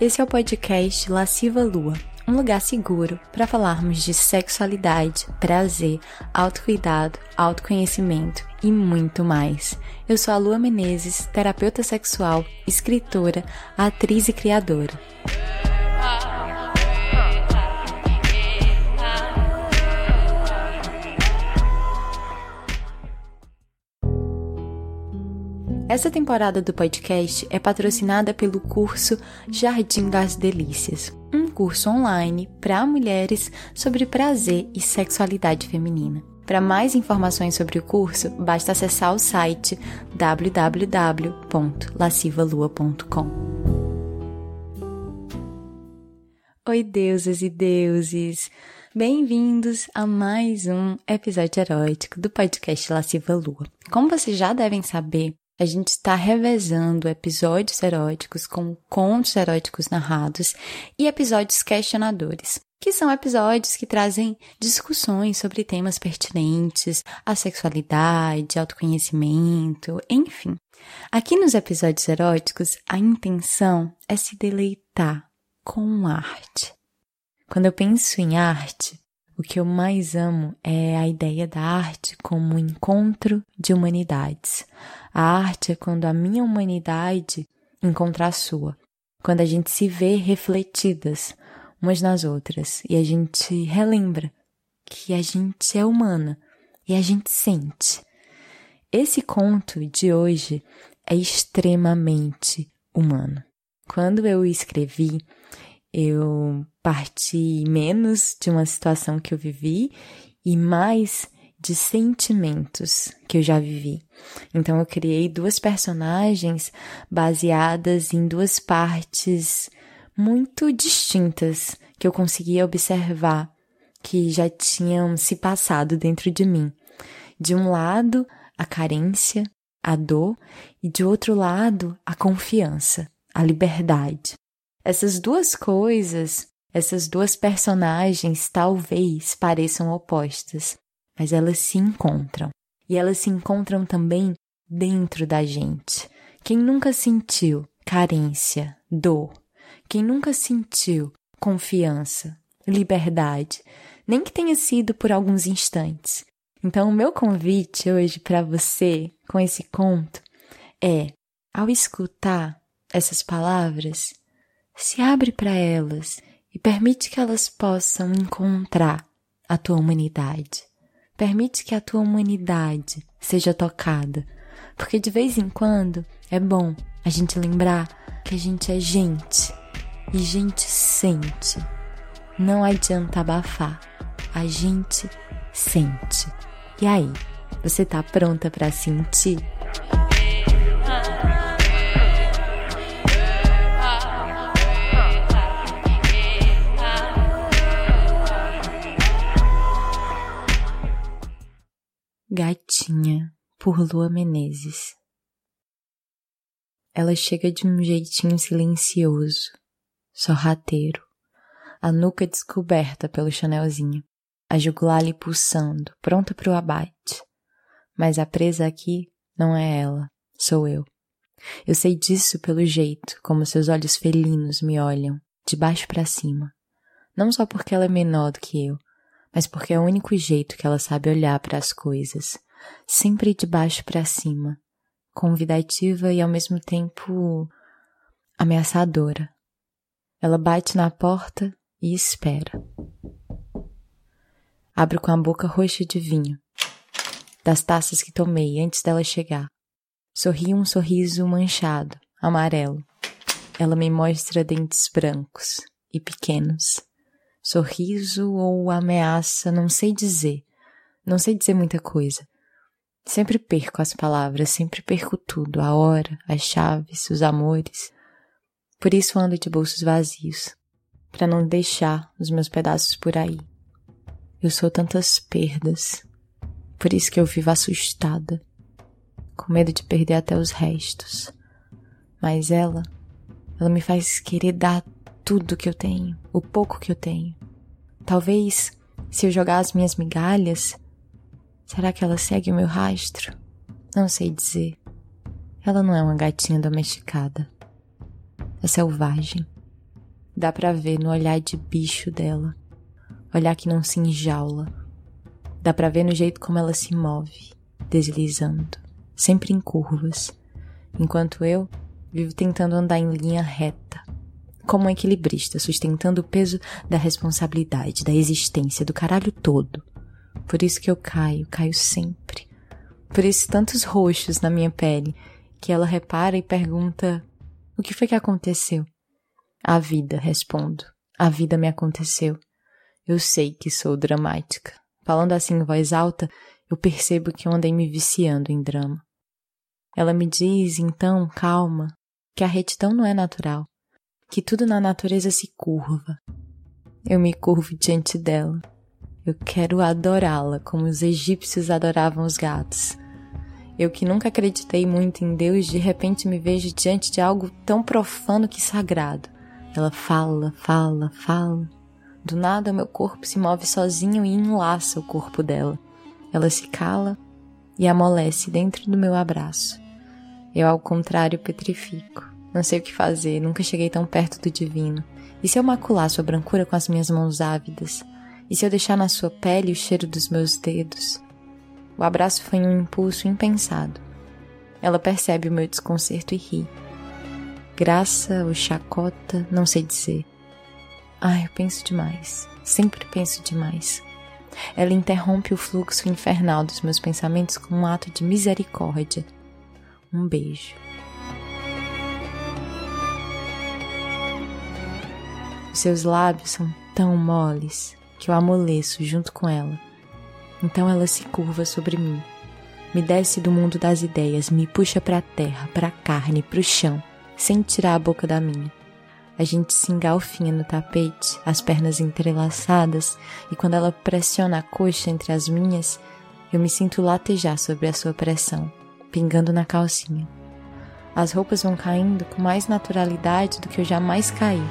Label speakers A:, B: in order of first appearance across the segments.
A: Esse é o podcast Lasciva Lua, um lugar seguro para falarmos de sexualidade, prazer, autocuidado, autoconhecimento e muito mais. Eu sou a Lua Menezes, terapeuta sexual, escritora, atriz e criadora. Essa temporada do podcast é patrocinada pelo curso Jardim das Delícias, um curso online para mulheres sobre prazer e sexualidade feminina. Para mais informações sobre o curso, basta acessar o site www.lascivalua.com. Oi, deusas e deuses! Bem-vindos a mais um episódio erótico do podcast Lasciva Lua. Como vocês já devem saber, a gente está revezando episódios eróticos com contos eróticos narrados e episódios questionadores, que são episódios que trazem discussões sobre temas pertinentes à sexualidade, autoconhecimento, enfim. Aqui nos episódios eróticos, a intenção é se deleitar com arte. Quando eu penso em arte, o que eu mais amo é a ideia da arte como um encontro de humanidades. A arte é quando a minha humanidade encontra a sua, quando a gente se vê refletidas umas nas outras e a gente relembra que a gente é humana e a gente sente. Esse conto de hoje é extremamente humano. Quando eu escrevi, eu parti menos de uma situação que eu vivi e mais de sentimentos que eu já vivi. Então eu criei duas personagens baseadas em duas partes muito distintas que eu conseguia observar que já tinham se passado dentro de mim. De um lado, a carência, a dor, e de outro lado, a confiança, a liberdade. Essas duas coisas, essas duas personagens talvez pareçam opostas, mas elas se encontram. E elas se encontram também dentro da gente. Quem nunca sentiu carência, dor? Quem nunca sentiu confiança, liberdade, nem que tenha sido por alguns instantes? Então, o meu convite hoje para você com esse conto é, ao escutar essas palavras, se abre para elas e permite que elas possam encontrar a tua humanidade. Permite que a tua humanidade seja tocada, porque de vez em quando é bom a gente lembrar que a gente é gente e gente sente. Não adianta abafar, a gente sente. E aí, você tá pronta para sentir? Gatinha, por Lua Menezes. Ela chega de um jeitinho silencioso, sorrateiro, a nuca descoberta pelo chanelzinho, a jugular lhe pulsando, pronta para o abate. Mas a presa aqui não é ela, sou eu. Eu sei disso pelo jeito como seus olhos felinos me olham, de baixo para cima. Não só porque ela é menor do que eu, mas porque é o único jeito que ela sabe olhar para as coisas, sempre de baixo para cima, convidativa e ao mesmo tempo ameaçadora. Ela bate na porta e espera. Abro com a boca roxa de vinho, das taças que tomei antes dela chegar. Sorri um sorriso manchado, amarelo. Ela me mostra dentes brancos e pequenos sorriso ou ameaça, não sei dizer. Não sei dizer muita coisa. Sempre perco as palavras, sempre perco tudo, a hora, as chaves, os amores. Por isso ando de bolsos vazios, para não deixar os meus pedaços por aí. Eu sou tantas perdas, por isso que eu vivo assustada, com medo de perder até os restos. Mas ela, ela me faz querer dar tudo que eu tenho, o pouco que eu tenho. Talvez, se eu jogar as minhas migalhas, será que ela segue o meu rastro? Não sei dizer. Ela não é uma gatinha domesticada. É selvagem. Dá pra ver no olhar de bicho dela, olhar que não se enjaula. Dá pra ver no jeito como ela se move, deslizando, sempre em curvas, enquanto eu vivo tentando andar em linha reta, como um equilibrista, sustentando o peso da responsabilidade, da existência, do caralho todo. Por isso que eu caio, caio sempre. Por isso tantos roxos na minha pele, que ela repara e pergunta: O que foi que aconteceu? A vida, respondo. A vida me aconteceu. Eu sei que sou dramática. Falando assim em voz alta, eu percebo que andei me viciando em drama. Ela me diz, então, calma, que a retidão não é natural, que tudo na natureza se curva. Eu me curvo diante dela. Eu quero adorá-la como os egípcios adoravam os gatos. Eu que nunca acreditei muito em Deus, de repente me vejo diante de algo tão profano que sagrado. Ela fala, fala, fala. Do nada, meu corpo se move sozinho e enlaça o corpo dela. Ela se cala e amolece dentro do meu abraço. Eu, ao contrário, petrifico. Não sei o que fazer, nunca cheguei tão perto do divino. E se eu macular sua brancura com as minhas mãos ávidas? E se eu deixar na sua pele o cheiro dos meus dedos? O abraço foi um impulso impensado. Ela percebe o meu desconcerto e ri. Graça ou chacota, não sei dizer. Ai, eu penso demais. Sempre penso demais. Ela interrompe o fluxo infernal dos meus pensamentos com um ato de misericórdia. Um beijo. Seus lábios são tão moles que eu amoleço junto com ela. Então ela se curva sobre mim, me desce do mundo das ideias, me puxa para a terra, para a carne, para o chão, sem tirar a boca da minha. A gente se engalfinha no tapete, as pernas entrelaçadas, e quando ela pressiona a coxa entre as minhas, eu me sinto latejar sobre a sua pressão, pingando na calcinha. As roupas vão caindo com mais naturalidade do que eu jamais caí.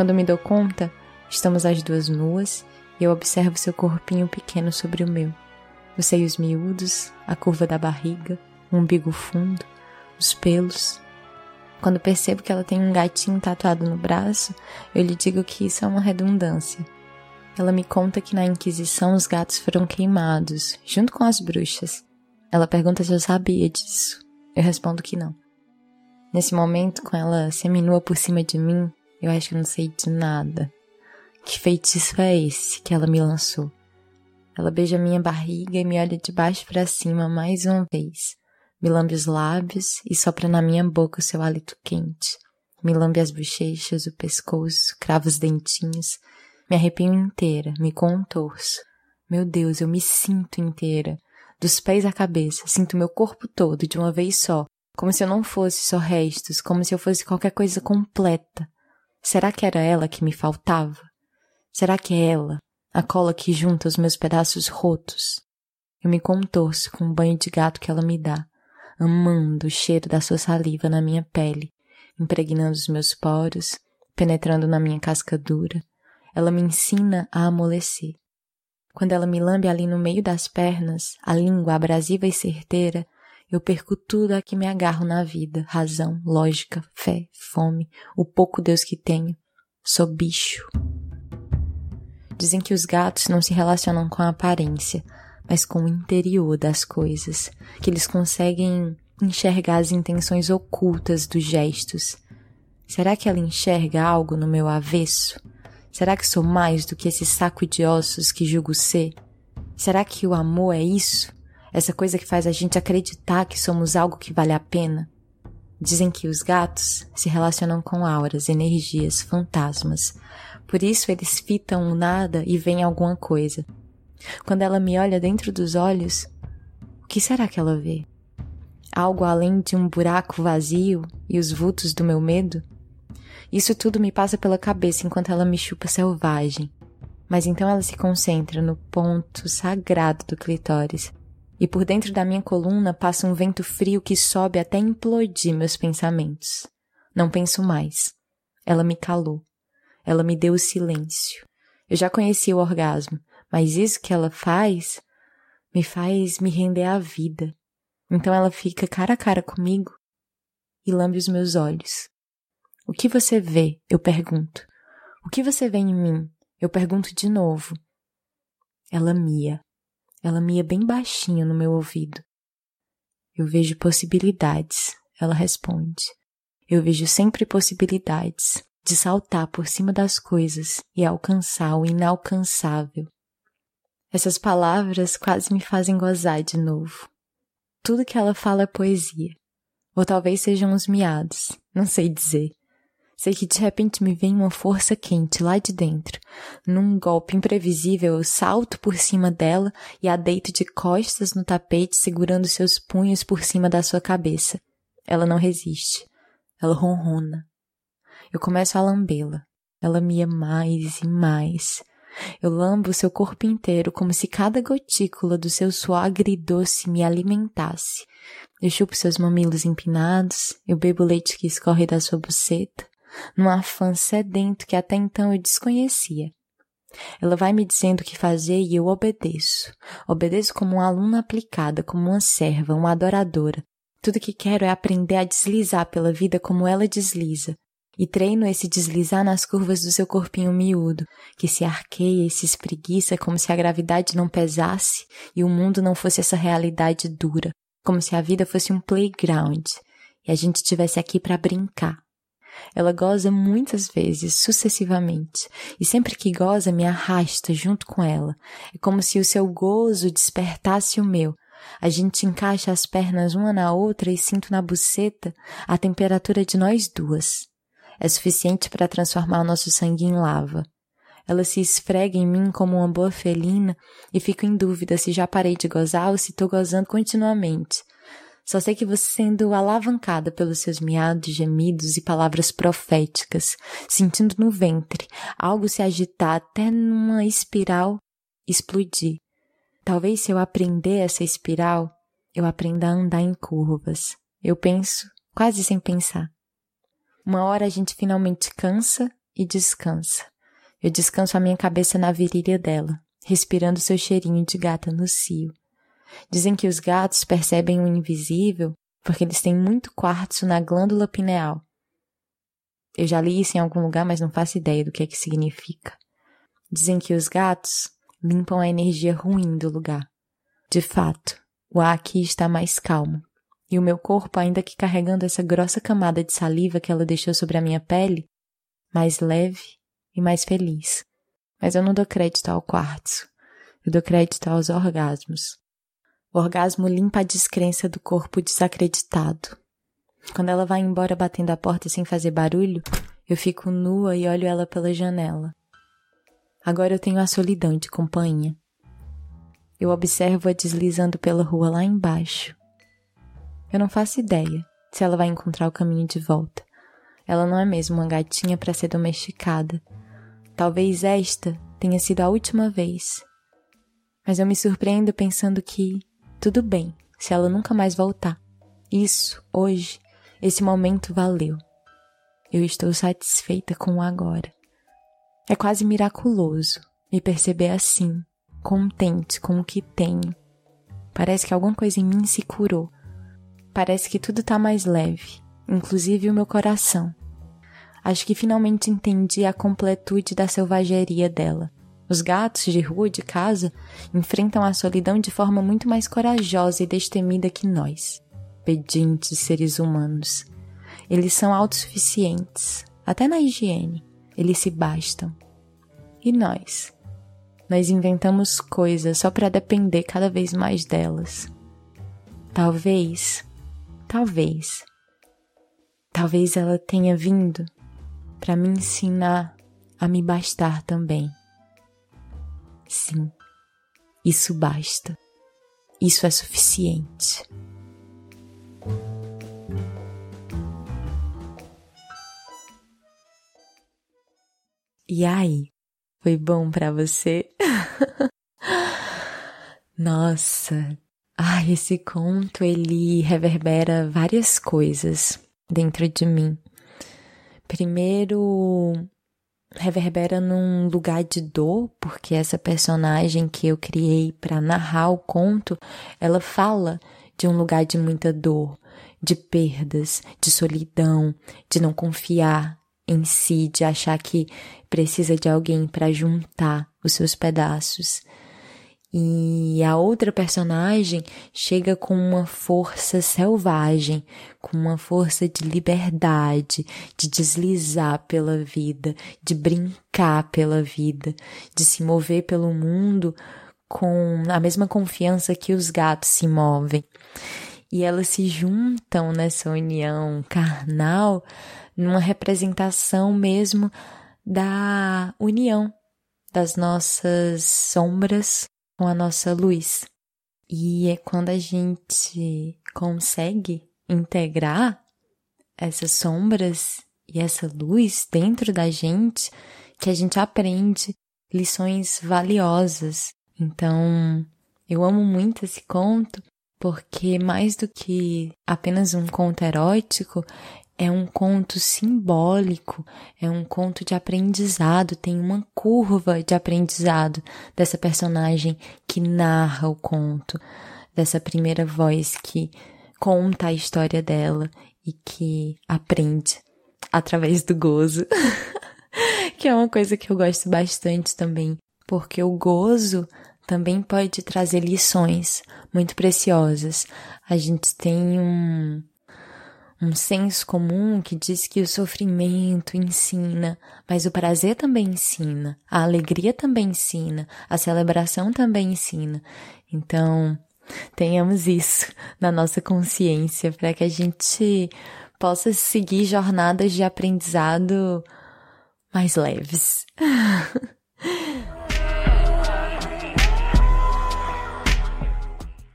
A: Quando me dou conta, estamos as duas nuas e eu observo seu corpinho pequeno sobre o meu. Os seios miúdos, a curva da barriga, o umbigo fundo, os pelos, quando percebo que ela tem um gatinho tatuado no braço, eu lhe digo que isso é uma redundância. Ela me conta que na Inquisição os gatos foram queimados, junto com as bruxas. Ela pergunta se eu sabia disso. Eu respondo que não. Nesse momento, com ela seminua por cima de mim, eu acho que não sei de nada. Que feitiço é esse que ela me lançou? Ela beija minha barriga e me olha de baixo para cima mais uma vez. Me lambe os lábios e sopra na minha boca o seu hálito quente. Me lambe as bochechas, o pescoço, crava os dentinhos. Me arrepio inteira, me contorço. Meu Deus, eu me sinto inteira. Dos pés à cabeça, sinto meu corpo todo de uma vez só, como se eu não fosse só restos, como se eu fosse qualquer coisa completa. Será que era ela que me faltava? Será que é ela, a cola que junta os meus pedaços rotos? Eu me contorço com o banho de gato que ela me dá amando o cheiro da sua saliva na minha pele, impregnando os meus poros, penetrando na minha casca dura. Ela me ensina a amolecer. Quando ela me lambe ali no meio das pernas, a língua abrasiva e certeira, eu perco tudo a que me agarro na vida: razão, lógica, fé, fome, o pouco Deus que tenho. Sou bicho. Dizem que os gatos não se relacionam com a aparência, mas com o interior das coisas, que eles conseguem enxergar as intenções ocultas dos gestos. Será que ela enxerga algo no meu avesso? Será que sou mais do que esse saco de ossos que julgo ser? Será que o amor é isso? Essa coisa que faz a gente acreditar que somos algo que vale a pena? Dizem que os gatos se relacionam com auras, energias, fantasmas. Por isso eles fitam o nada e veem alguma coisa. Quando ela me olha dentro dos olhos, o que será que ela vê? Algo além de um buraco vazio e os vultos do meu medo? Isso tudo me passa pela cabeça enquanto ela me chupa selvagem. Mas então ela se concentra no ponto sagrado do clitóris. E por dentro da minha coluna passa um vento frio que sobe até implodir meus pensamentos. Não penso mais. Ela me calou. Ela me deu o silêncio. Eu já conhecia o orgasmo, mas isso que ela faz me faz me render à vida. Então ela fica cara a cara comigo e lambe os meus olhos. O que você vê? Eu pergunto. O que você vê em mim? Eu pergunto de novo. Ela mia. Ela mia bem baixinho no meu ouvido. Eu vejo possibilidades, ela responde. Eu vejo sempre possibilidades de saltar por cima das coisas e alcançar o inalcançável. Essas palavras quase me fazem gozar de novo. Tudo que ela fala é poesia. Ou talvez sejam os miados, não sei dizer. Sei que de repente me vem uma força quente lá de dentro. Num golpe imprevisível, eu salto por cima dela e a deito de costas no tapete, segurando seus punhos por cima da sua cabeça. Ela não resiste. Ela ronrona. Eu começo a lambê-la. Ela mia mais e mais. Eu lambo seu corpo inteiro como se cada gotícula do seu suor agridoce me alimentasse. Eu chupo seus mamilos empinados, eu bebo leite que escorre da sua buceta num afã sedento que até então eu desconhecia. Ela vai me dizendo o que fazer e eu obedeço. Obedeço como uma aluna aplicada, como uma serva, uma adoradora. Tudo que quero é aprender a deslizar pela vida como ela desliza. E treino esse deslizar nas curvas do seu corpinho miúdo, que se arqueia e se espreguiça como se a gravidade não pesasse e o mundo não fosse essa realidade dura, como se a vida fosse um playground e a gente estivesse aqui para brincar. Ela goza muitas vezes, sucessivamente, e sempre que goza me arrasta junto com ela. É como se o seu gozo despertasse o meu. A gente encaixa as pernas uma na outra e sinto na buceta a temperatura de nós duas. É suficiente para transformar nosso sangue em lava. Ela se esfrega em mim como uma boa felina e fico em dúvida se já parei de gozar ou se estou gozando continuamente. Só sei que você sendo alavancada pelos seus miados, gemidos e palavras proféticas, sentindo no ventre algo se agitar até numa espiral explodir. Talvez se eu aprender essa espiral, eu aprenda a andar em curvas. Eu penso, quase sem pensar. Uma hora a gente finalmente cansa e descansa. Eu descanso a minha cabeça na virilha dela, respirando seu cheirinho de gata no cio. Dizem que os gatos percebem o invisível porque eles têm muito quartzo na glândula pineal. Eu já li isso em algum lugar, mas não faço ideia do que é que significa. Dizem que os gatos limpam a energia ruim do lugar. De fato, o ar aqui está mais calmo, e o meu corpo, ainda que carregando essa grossa camada de saliva que ela deixou sobre a minha pele, mais leve e mais feliz. Mas eu não dou crédito ao quartzo, eu dou crédito aos orgasmos. O orgasmo limpa a descrença do corpo desacreditado. Quando ela vai embora batendo a porta sem fazer barulho, eu fico nua e olho ela pela janela. Agora eu tenho a solidão de companhia. Eu observo-a deslizando pela rua lá embaixo. Eu não faço ideia se ela vai encontrar o caminho de volta. Ela não é mesmo uma gatinha para ser domesticada. Talvez esta tenha sido a última vez. Mas eu me surpreendo pensando que tudo bem, se ela nunca mais voltar. Isso, hoje, esse momento valeu. Eu estou satisfeita com o agora. É quase miraculoso me perceber assim, contente com o que tenho. Parece que alguma coisa em mim se curou. Parece que tudo está mais leve, inclusive o meu coração. Acho que finalmente entendi a completude da selvageria dela. Os gatos de rua e de casa enfrentam a solidão de forma muito mais corajosa e destemida que nós, pedintes seres humanos. Eles são autossuficientes, até na higiene, eles se bastam. E nós? Nós inventamos coisas só para depender cada vez mais delas. Talvez, talvez, talvez ela tenha vindo para me ensinar a me bastar também. Sim, isso basta. Isso é suficiente. E aí, foi bom para você? Nossa, ai, esse conto ele reverbera várias coisas dentro de mim. Primeiro, reverbera num lugar de dor, porque essa personagem que eu criei para narrar o conto, ela fala de um lugar de muita dor, de perdas, de solidão, de não confiar, em si, de achar que precisa de alguém para juntar os seus pedaços. E a outra personagem chega com uma força selvagem, com uma força de liberdade, de deslizar pela vida, de brincar pela vida, de se mover pelo mundo com a mesma confiança que os gatos se movem. E elas se juntam nessa união carnal numa representação mesmo da união das nossas sombras com a nossa luz. E é quando a gente consegue integrar essas sombras e essa luz dentro da gente que a gente aprende lições valiosas. Então, eu amo muito esse conto porque mais do que apenas um conto erótico, é um conto simbólico, é um conto de aprendizado, tem uma curva de aprendizado dessa personagem que narra o conto, dessa primeira voz que conta a história dela e que aprende através do gozo. que é uma coisa que eu gosto bastante também, porque o gozo também pode trazer lições muito preciosas. A gente tem um um senso comum que diz que o sofrimento ensina, mas o prazer também ensina, a alegria também ensina, a celebração também ensina. Então, tenhamos isso na nossa consciência para que a gente possa seguir jornadas de aprendizado mais leves.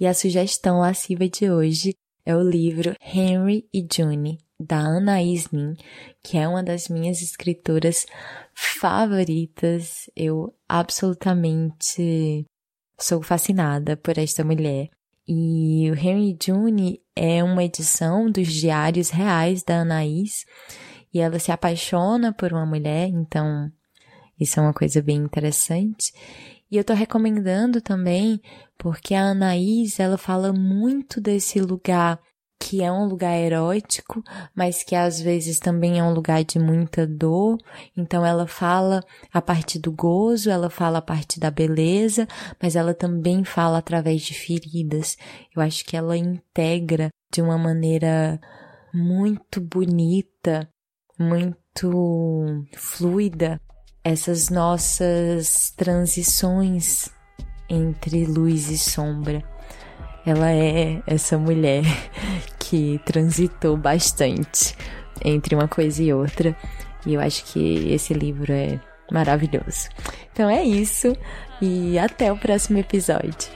A: e a sugestão lasciva de hoje é o livro Henry e June, da Anaïs Nin, que é uma das minhas escritoras favoritas. Eu absolutamente sou fascinada por esta mulher. E o Henry June é uma edição dos diários reais da Anaïs, e ela se apaixona por uma mulher, então isso é uma coisa bem interessante. E eu tô recomendando também porque a Anaís, ela fala muito desse lugar que é um lugar erótico, mas que às vezes também é um lugar de muita dor. Então ela fala a partir do gozo, ela fala a partir da beleza, mas ela também fala através de feridas. Eu acho que ela integra de uma maneira muito bonita, muito fluida essas nossas transições entre luz e sombra. Ela é essa mulher que transitou bastante entre uma coisa e outra, e eu acho que esse livro é maravilhoso. Então é isso, e até o próximo episódio.